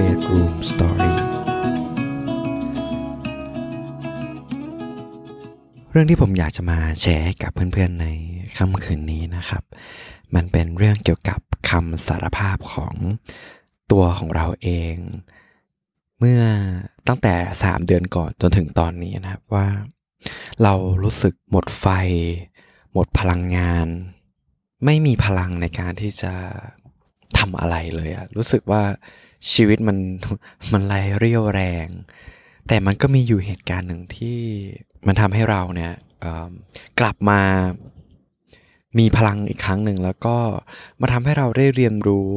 Bedroom Story เรื่องที่ผมอยากจะมาแชร์กับเพื่อนๆในค่ำคืนนี้นะครับ มันเป็นเรื่องเกี่ยวกับคำสารภาพของตัวของเราเอง เมื่อตั้งแต่ 3 เดือนก่อนจนถึงตอนนี้นะครับว่า เรารู้สึกหมดไฟ หมดพลังงาน ไม่มีพลังในการที่จะทำอะไรเลยอะรู้สึกว่า ชีวิตมันมันไรเรี่ยวแรง แต่มันก็มีอยู่เหตุการณ์หนึ่งที่มันทำให้เราเนี่ยกลับมามีพลังอีกครั้งหนึ่งแล้วก็มาทำให้เราได้เรียนรู้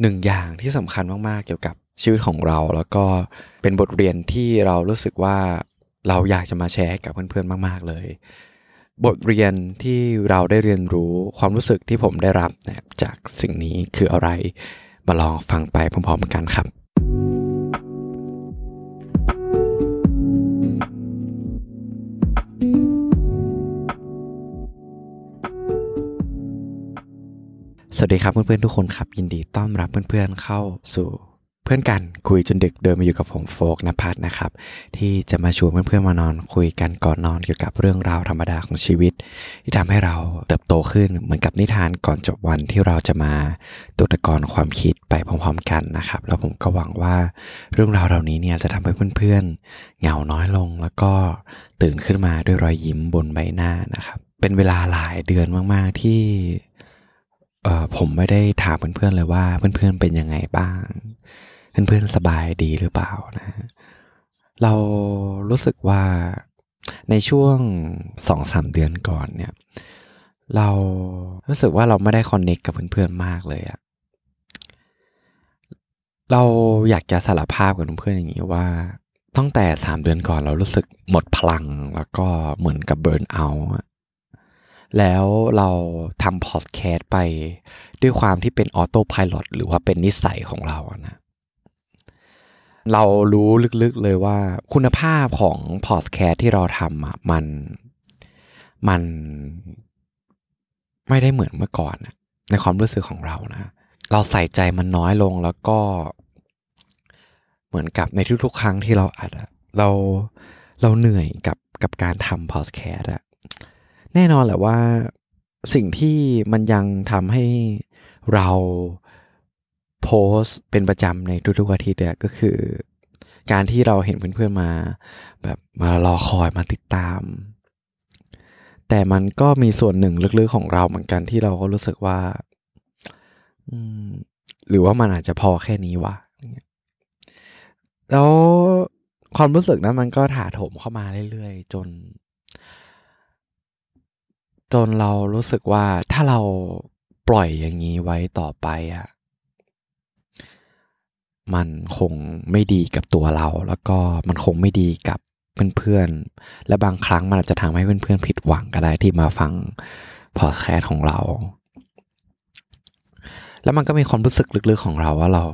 หนึ่งอย่างที่สำคัญมากๆ เกี่ยวกับชีวิตของเรา แล้วก็เป็นบทเรียนที่เรารู้สึกว่าเราอยากจะมาแชร์ให้กับเพื่อนๆมาก ๆ เลย บทเรียนที่เราได้เรียนรู้ความรู้สึกที่ผมได้รับจากสิ่งนี้คืออะไร มาลองฟังไปพร้อมๆกันครับสวัสดีครับเพื่อนๆทุกคนครับ ยินดีต้อนรับเพื่อนๆเข้าสู่ เพื่อนกันคุยจนดึกเดินมาอยู่กับผมโฟกนภัทนะครับ ที่จะมาชวนเพื่อนๆมานอนคุยกันก่อนนอนเกี่ยวกับเรื่องราวธรรมดาของชีวิต ที่ทำให้เราเติบโตขึ้นเหมือนกับนิทานก่อนจบวันที่เราจะมาตุนกรความคิดไปพร้อมๆกันนะครับ แล้วผมก็หวังว่าเรื่องราวเหล่านี้เนี่ยจะทำให้เพื่อนๆเหงาน้อยลง แล้วก็ตื่นขึ้นมาด้วยรอยยิ้มบนใบหน้านะครับ เป็นเวลาหลายเดือนมากๆที่ผมไม่ได้ถามเพื่อนๆเลยว่าเพื่อนๆเป็นยังไงบ้าง เพื่อนๆสบายดีหรือเปล่านะ เรารู้สึกว่าในช่วงสองสามเดือนก่อนเนี่ย เรารู้สึกว่าเราไม่ได้คอนเน็กกับเพื่อนๆมากเลยอะเราอยากจะสารภาพกับเพื่อนอย่างนี้ว่าตั้งแต่สามเดือนก่อนเรารู้สึกหมดพลังแล้วก็เหมือนกับเบิร์นเอาแล้วเราทำพอดแคสต์ไปด้วยความที่เป็นออโต้พายโหรือว่าเป็นนิสัยของเราอะนะ เรารู้ลึกๆเลยว่าคุณภาพของพอดแคสต์ที่เราทำอะมันมันไม่ได้เหมือนเมื่อก่อนในความรู้สึกของเรานะ เราใส่ใจมันน้อยลงแล้วก็ เหมือนกับในทุกๆ ครั้งที่เราอัดอะเราเราเหนื่อยกับกับการทำพอดแคสต์อะแน่นอนแหละว่าสิ่งที่มันยังทำให้เรา โพสเป็นประจำในทุกๆอาทิตย์เนี่ยก็คือ การที่เราเห็นเพื่อนๆมา แบบมารอคอยมาติดตาม แต่มันก็มีส่วนหนึ่งลึกๆของเราเหมือนกันที่เราก็รู้สึกว่าหรือว่ามันอาจจะพอแค่นี้วะแล้วความรู้สึกนั้นมันก็ถาโถมเข้ามาเรื่อยๆ จน จนเรารู้สึกว่าถ้าเราปล่อยอย่างนี้ไว้ต่อไปอะ่ะ มันคงไม่ดีกับตัวเรา แล้วก็มันคงไม่ดีกับเพื่อนๆ และบางครั้งมันอาจจะทำให้เพื่อนๆ ผิดหวังก็ได้ที่มาฟังพอดแคสต์ของเรา แล้วมันก็มีความรู้สึกลึกๆของเราว่าเรา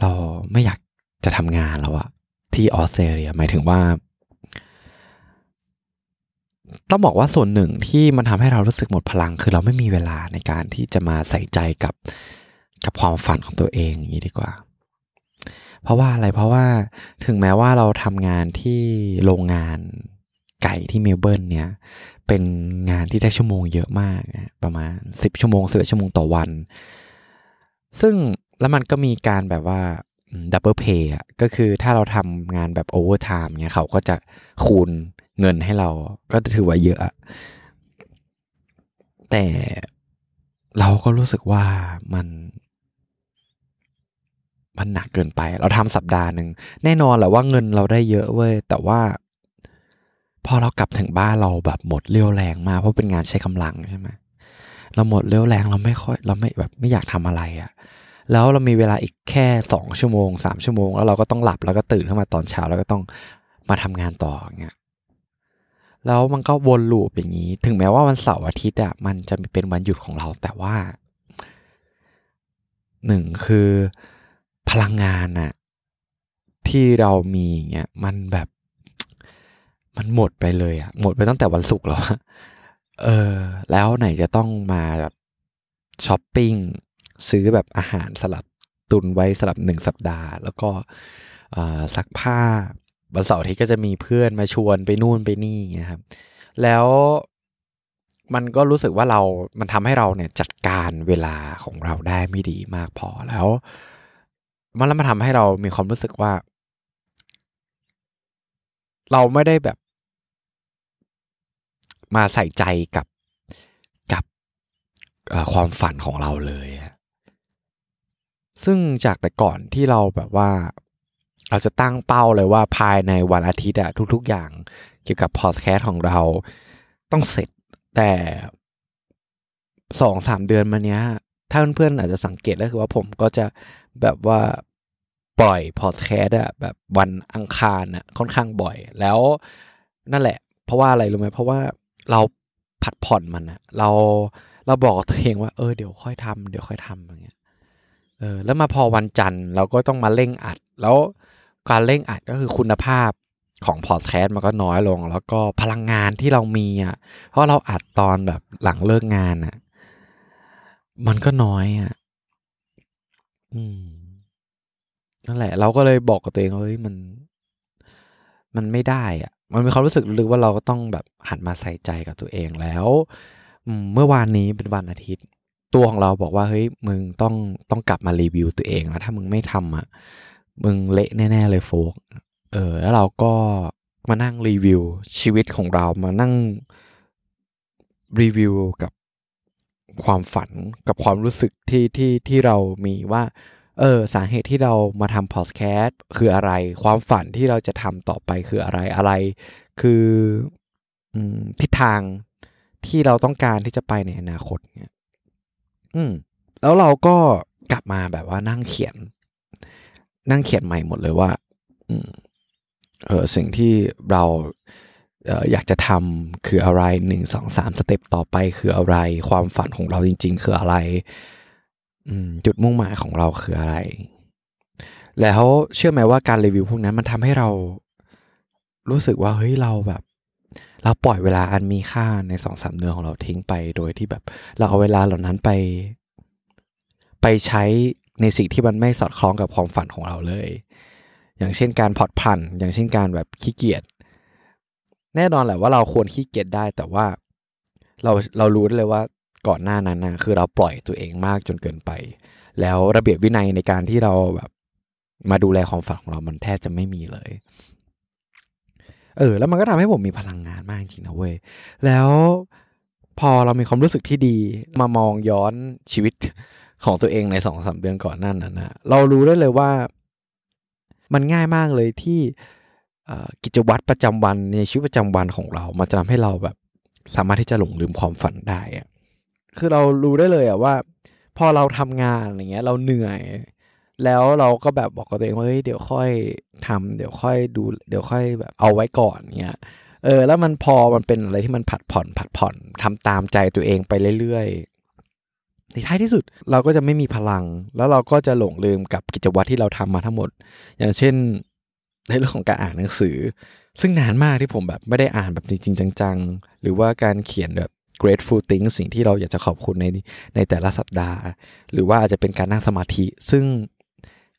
เราไม่อยากจะทำงานแล้วอะที่ออสเตรเลียหมายถึงว่า ต้องบอกว่าส่วนหนึ่งที่มันทำให้เรารู้สึกหมดพลัง คือเราไม่มีเวลาในการที่จะมาใส่ใจกับกับความฝันของตัวเองอย่างนี้ดีกว่า เพราะว่าอะไรเพราะว่าถึงแม้ว่าเราทำงานที่โรงงานไก่ที่เมลเบิร์นเนี่ยเป็นงานที่ได้ชั่วโมงเยอะมากประมาณ 10 ชั่วโมงสิบชั่วโมงต่อวัน ซึ่งแล้วมันก็มีการแบบว่า double pay อะก็คือถ้าเราทำงานแบบ overtime เนี่ยเขาก็จะคูณเงินให้เราก็ถือว่าเยอะ แต่เราก็รู้สึกว่ามัน มันหนักเกินไป เราทำสัปดาห์หนึ่งแน่นอนแหละว่าเงินเราได้เยอะเว้ยแต่ว่า พอเรากลับถึงบ้านเราแบบหมดเรี่ยวแรงมากเพราะเป็นงานใช้กำลังใช่ไหมเราหมดเรี่ยวแรงเราไม่ค่อย เราไม่แบบไม่อยากทำอะไรอะ่ะแล้วเรามีเวลาอีกแค่สองชั่วโมงสามชั่วโมง แล้วเราก็ต้องหลับแล้วก็ตื่นขึ้นมาตอนเช้าแล้วก็ต้องมาทำงานต่อเงี้ยแล้วมันก็วนลูปอย่างนี้ ถึงแม้ว่าวันเสาร์อาทิตย์อะมันจะเป็นวันหยุดของเราแต่ว่าหนึ่งคือ พลังงานอะที่เรามีเงี้ยมันแบบมันหมดไปเลยอะหมดไปตั้งแต่วันศุกร์แล้วเออ แล้วไหนจะต้องมาแบบช้อปปิ้งซื้อแบบอาหารสลัดตุนไว้สำหรับหนึ่งสัปดาห์ แล้วก็ซักผ้าวันเสาร์ทิตย์ก็จะมีเพื่อนมาชวนไปนู่นไปนี่เงี้ยครับ แล้วมันก็รู้สึกว่าเรา มันทำให้เราเนี่ยจัดการเวลาของเราได้ไม่ดีมากพอแล้ว มันแล้วมาทำให้เรามีความรู้สึกว่า เราไม่ได้แบบ มาใส่ใจกับกับความฝันของเราเลยซึ่งจากแต่ก่อนที่เราแบบว่า เราจะตั้งเป้าเลยว่าภายในวันอาทิตย์อะทุก ๆ อย่างเกี่ยวกับพอดแคสต์ของเราต้องเสร็จแต่สองสามเดือนมาเนี้ย ถ้าเพื่อนๆอาจจะสังเกตได้คือว่าผมก็จะแบบว่าปล่อยพอดแคสต์อะแบบวันอังคารอะค่อนข้างบ่อย แล้วนั่นแหละ เพราะว่าอะไรรู้ไหมเพราะว่าเราผัดผ่อนมันอะเราเราบอกตัวเองว่าเออเดี๋ยวค่อยทำเดี๋ยวค่อยทำอย่างเงี้ยเออแล้วมาพอวันจันทร์เราก็ต้องมาเร่งอัด แล้วการเร่งอัดก็คือคุณภาพของพอดแคสต์มันก็น้อยลง แล้วก็พลังงานที่เรามีอะเพราะเราอัดตอนแบบหลังเลิกงานอะ มันก็น้อยอะ อืม นั่นแหละ เราก็เลยบอกกับตัวเองว่าเฮ้ยมัน มันไม่ได้อะ มันมีความรู้สึกลึกว่าเราก็ต้องแบบหันมาใส่ใจกับตัวเองแล้วเมื่อวานนี้เป็นวันอาทิตย์ ตัวของเราบอกว่าเฮ้ยมึงต้องต้องกลับมารีวิวตัวเองแล้วถ้ามึงไม่ทำอะมึงเละแน่ๆเลยโฟก เออ แล้วเราก็มานั่งรีวิวชีวิตของเรามานั่งรีวิวกับ ความฝันกับความรู้สึกที่ที่ที่เรามีว่าเออสาเหตุที่เรามาทำพอดแคสต์คืออะไร ความฝันที่เราจะทำต่อไปคืออะไรอะไร คือทิศทางที่เราต้องการที่จะไปในอนาคตเนี่ยอืม แล้วเราก็กลับมาแบบว่านั่งเขียน นั่งเขียนใหม่หมดเลยว่า อืมเออสิ่งที่เรา อยากจะทำคืออะไรหนึ่งสองสามสเต็ปต่อไปคืออะไร ความฝันของเราจริง ๆ คืออะไรจุดมุ่งหมายของเราคืออะไร แล้วเชื่อไหมว่าการรีวิวพวกนั้นมันทำให้เรารู้สึกว่าเฮ้ยเราแบบ เราปล่อยเวลาอันมีค่าในสองสามเดือนของเราทิ้งไปโดยที่แบบ เราเอาเวลาเหล่านั้นไป ไปใช้ในสิ่งที่มันไม่สอดคล้องกับความฝันของเราเลย อย่างเช่นการผ่อนผัน อย่างเช่นการแบบขี้เกียจ แน่นอนแหละว่าเราควรขี้เกียจได้ แต่ว่าเราเรารู้ได้เลยว่าก่อนหน้านั้นนะคือเราปล่อยตัวเองมากจนเกินไป แล้วระเบียบวินัยในการที่เราแบบมาดูแลความฝันของเรามันแทบจะไม่มีเลย เออ แล้วมันก็ทำให้ผมมีพลังงานมากจริงนะเว้ย แล้วพอเรามีความรู้สึกที่ดีมามองย้อนชีวิตของตัวเองในสองสามเดือนก่อนนั่นนะเรารู้ได้เลยว่า มันง่ายมากเลยที่ กิจวัตรประจำวันในชีวิตประจำวันของเรา มันจะทำให้เราแบบสามารถที่จะหลงลืมความฝันได้อะคือเรารู้ได้เลยอะว่า พอเราทำงานอย่างเงี้ย เราเหนื่อย แล้วเราก็แบบบอกกับตัวเองว่าเฮ้ยเดี๋ยวค่อยทำเดี๋ยวค่อยดูเดี๋ยวค่อยแบบเอาไว้ก่อนเงี้ยเออแล้วมันพอมันเป็นอะไรที่มันผัดผ่อน ผัดผ่อนทำตามใจตัวเองไปเรื่อยๆในท้ายที่สุดเราก็จะไม่มีพลัง แล้วเราก็จะหลงลืมกับกิจวัตรที่เราทำมาทั้งหมด อย่างเช่น ในเรื่องของการอ่านหนังสือ ซึ่งนานมากที่ผมแบบไม่ได้อ่านแบบจริง ๆ จัง ๆ หรือว่าการเขียนแบบ grateful thing สิ่งที่เราอยากจะขอบคุณในในแต่ละสัปดาห์ หรือว่าอาจจะเป็นการนั่งสมาธิ ซึ่ง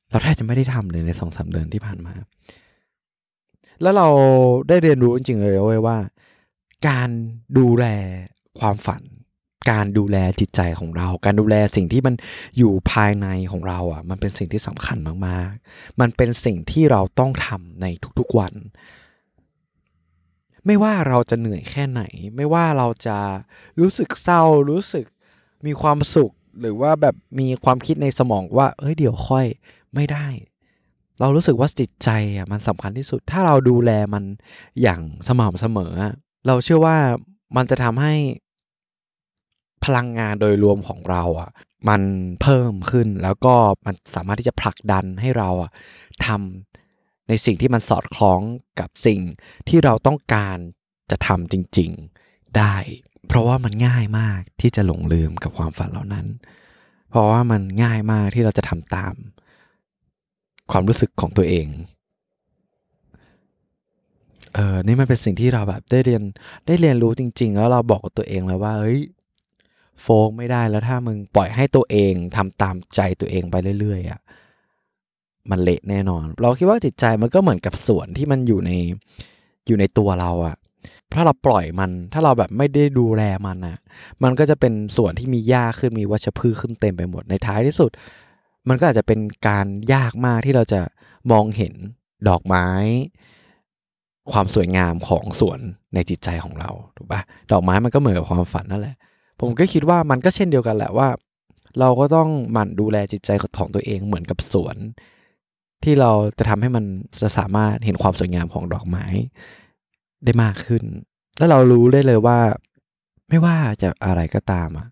เราแทบจะไม่ได้ทำเลยในสองสาเดือนที่ผ่านมา แล้วเราได้เรียนรู้จริงๆเลยว่า การดูแลความฝัน การดูแลจิตใจของเรา การดูแลสิ่งที่มันอยู่ภายในของเราอะ มันเป็นสิ่งที่สำคัญมากๆ มันเป็นสิ่งที่เราต้องทำในทุกๆวัน ไม่ว่าเราจะเหนื่อยแค่ไหน ไม่ว่าเราจะรู้สึกเศร้า รู้สึกมีความสุข หรือว่าแบบมีความคิดในสมองว่า เอ้ยเดี๋ยวค่อย ไม่ได้ เรารู้สึกว่าจิตใจอะมันสำคัญที่สุด ถ้าเราดูแลมันอย่างสม่ำเสมอ เราเชื่อว่ามันจะทำให้ พลังงานโดยรวมของเราอะมันเพิ่มขึ้นแล้วก็มันสามารถที่จะผลักดันให้เราอะทำในสิ่งที่มันสอดคล้องกับสิ่งที่เราต้องการจะทำจริง ๆได้ เพราะว่ามันง่ายมากที่จะหลงลืมกับความฝันเหล่านั้น เพราะว่ามันง่ายมากที่เราจะทำตาม ความรู้สึกของตัวเองเออนี่มันเป็นสิ่งที่เราแบบได้เรียนได้เรียนรู้จริง ๆ แล้วเราบอกกับตัวเองเลยว่าเฮ้ย โฟกไม่ได้แล้วถ้ามึงปล่อยให้ตัวเองทำตามใจตัวเองไปเรื่อยๆอะ่ะมันเละแน่นอน เราคิดว่าจิตใจมันก็เหมือนกับส่วนที่มันอยู่ในอยู่ในตัวเราอะ่ะถ้าเราปล่อยมัน ถ้าเราแบบไม่ได้ดูแลมันอะ มันก็จะเป็นส่วนที่มีหญ้าขึ้นมีวัชพืชขึ้นเต็มไปหมดในท้ายที่สุด มันก็อาจจะเป็นการยากมากที่เราจะมองเห็นดอกไม้ ความสวยงามของสวนในจิตใจของเราถูกปะดอกไม้มันก็เหมือนกับความฝันนั่นแหละ ผมก็คิดว่ามันก็เช่นเดียวกันแหละว่า เราก็ต้องหมั่นดูแลจิตใจของตัวเองเหมือนกับสวน ที่เราจะทำให้มันจะสามารถเห็นความสวยงามของดอกไม้ได้มากขึ้น แล้วเรารู้ได้เลยว่า ไม่ว่าจะอะไรก็ตามอะ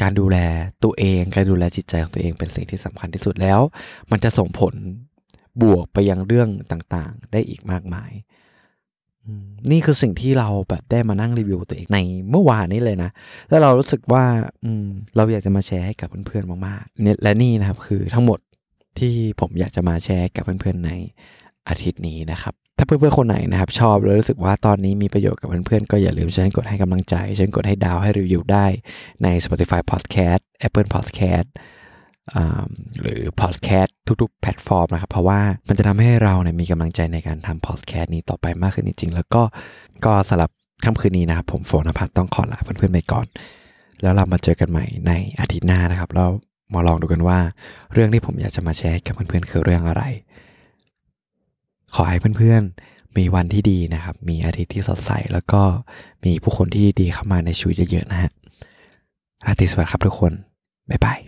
การดูแลตัวเอง การดูแลจิตใจของตัวเองเป็นสิ่งที่สำคัญที่สุดแล้ว มันจะส่งผลบวกไปยังเรื่องต่างๆ ได้อีกมากมาย นี่คือสิ่งที่เราแบบได้มานั่งรีวิวตัวเองในเมื่อวานนี้เลยนะ แล้วเรารู้สึกว่าอืมเราอยากจะมาแชร์ให้กับเพื่อนๆมากๆและนี่นะครับคือทั้งหมดที่ผมอยากจะมาแชร์กับเพื่อนๆในอาทิตย์นี้นะครับ ถ้าเพื่อนๆคนไหนนะครับ ชอบแล้วรู้สึกว่าตอนนี้มีประโยชน์กับเพื่อนๆก็อย่าลืมเชิญกดให้กำลังใจเชิญกดให้ดาวให้รีวิวได้ใน Spotify Podcast Apple Podcast หรือ Podcast ทุกๆแพลตฟอร์มนะครับ เพราะว่ามันจะทำให้เราเนี่ยมีกำลังใจในการทำ Podcast นี้ต่อไปมากขึ้นจริงๆ แล้วก็ก็สำหรับค่ำคืนนี้นะครับ ผมโฟนพัฒต้องขอลาเพื่อนๆไปก่อน แล้วเรามาเจอกันใหม่ในอาทิตย์หน้านะครับ แล้วมาลองดูกันว่า เรื่องที่ผมอยากจะมาแชร์กับเพื่อนๆคือเรื่องอะไร ขอให้เพื่อนๆมีวันที่ดีนะครับ มีอาทิตย์ที่สดใส แล้วก็มีผู้คนที่ดีเข้ามาในชีวิตเยอะๆนะฮะราตรีสวัสดิ์ครับทุกคนบ๊ายบาย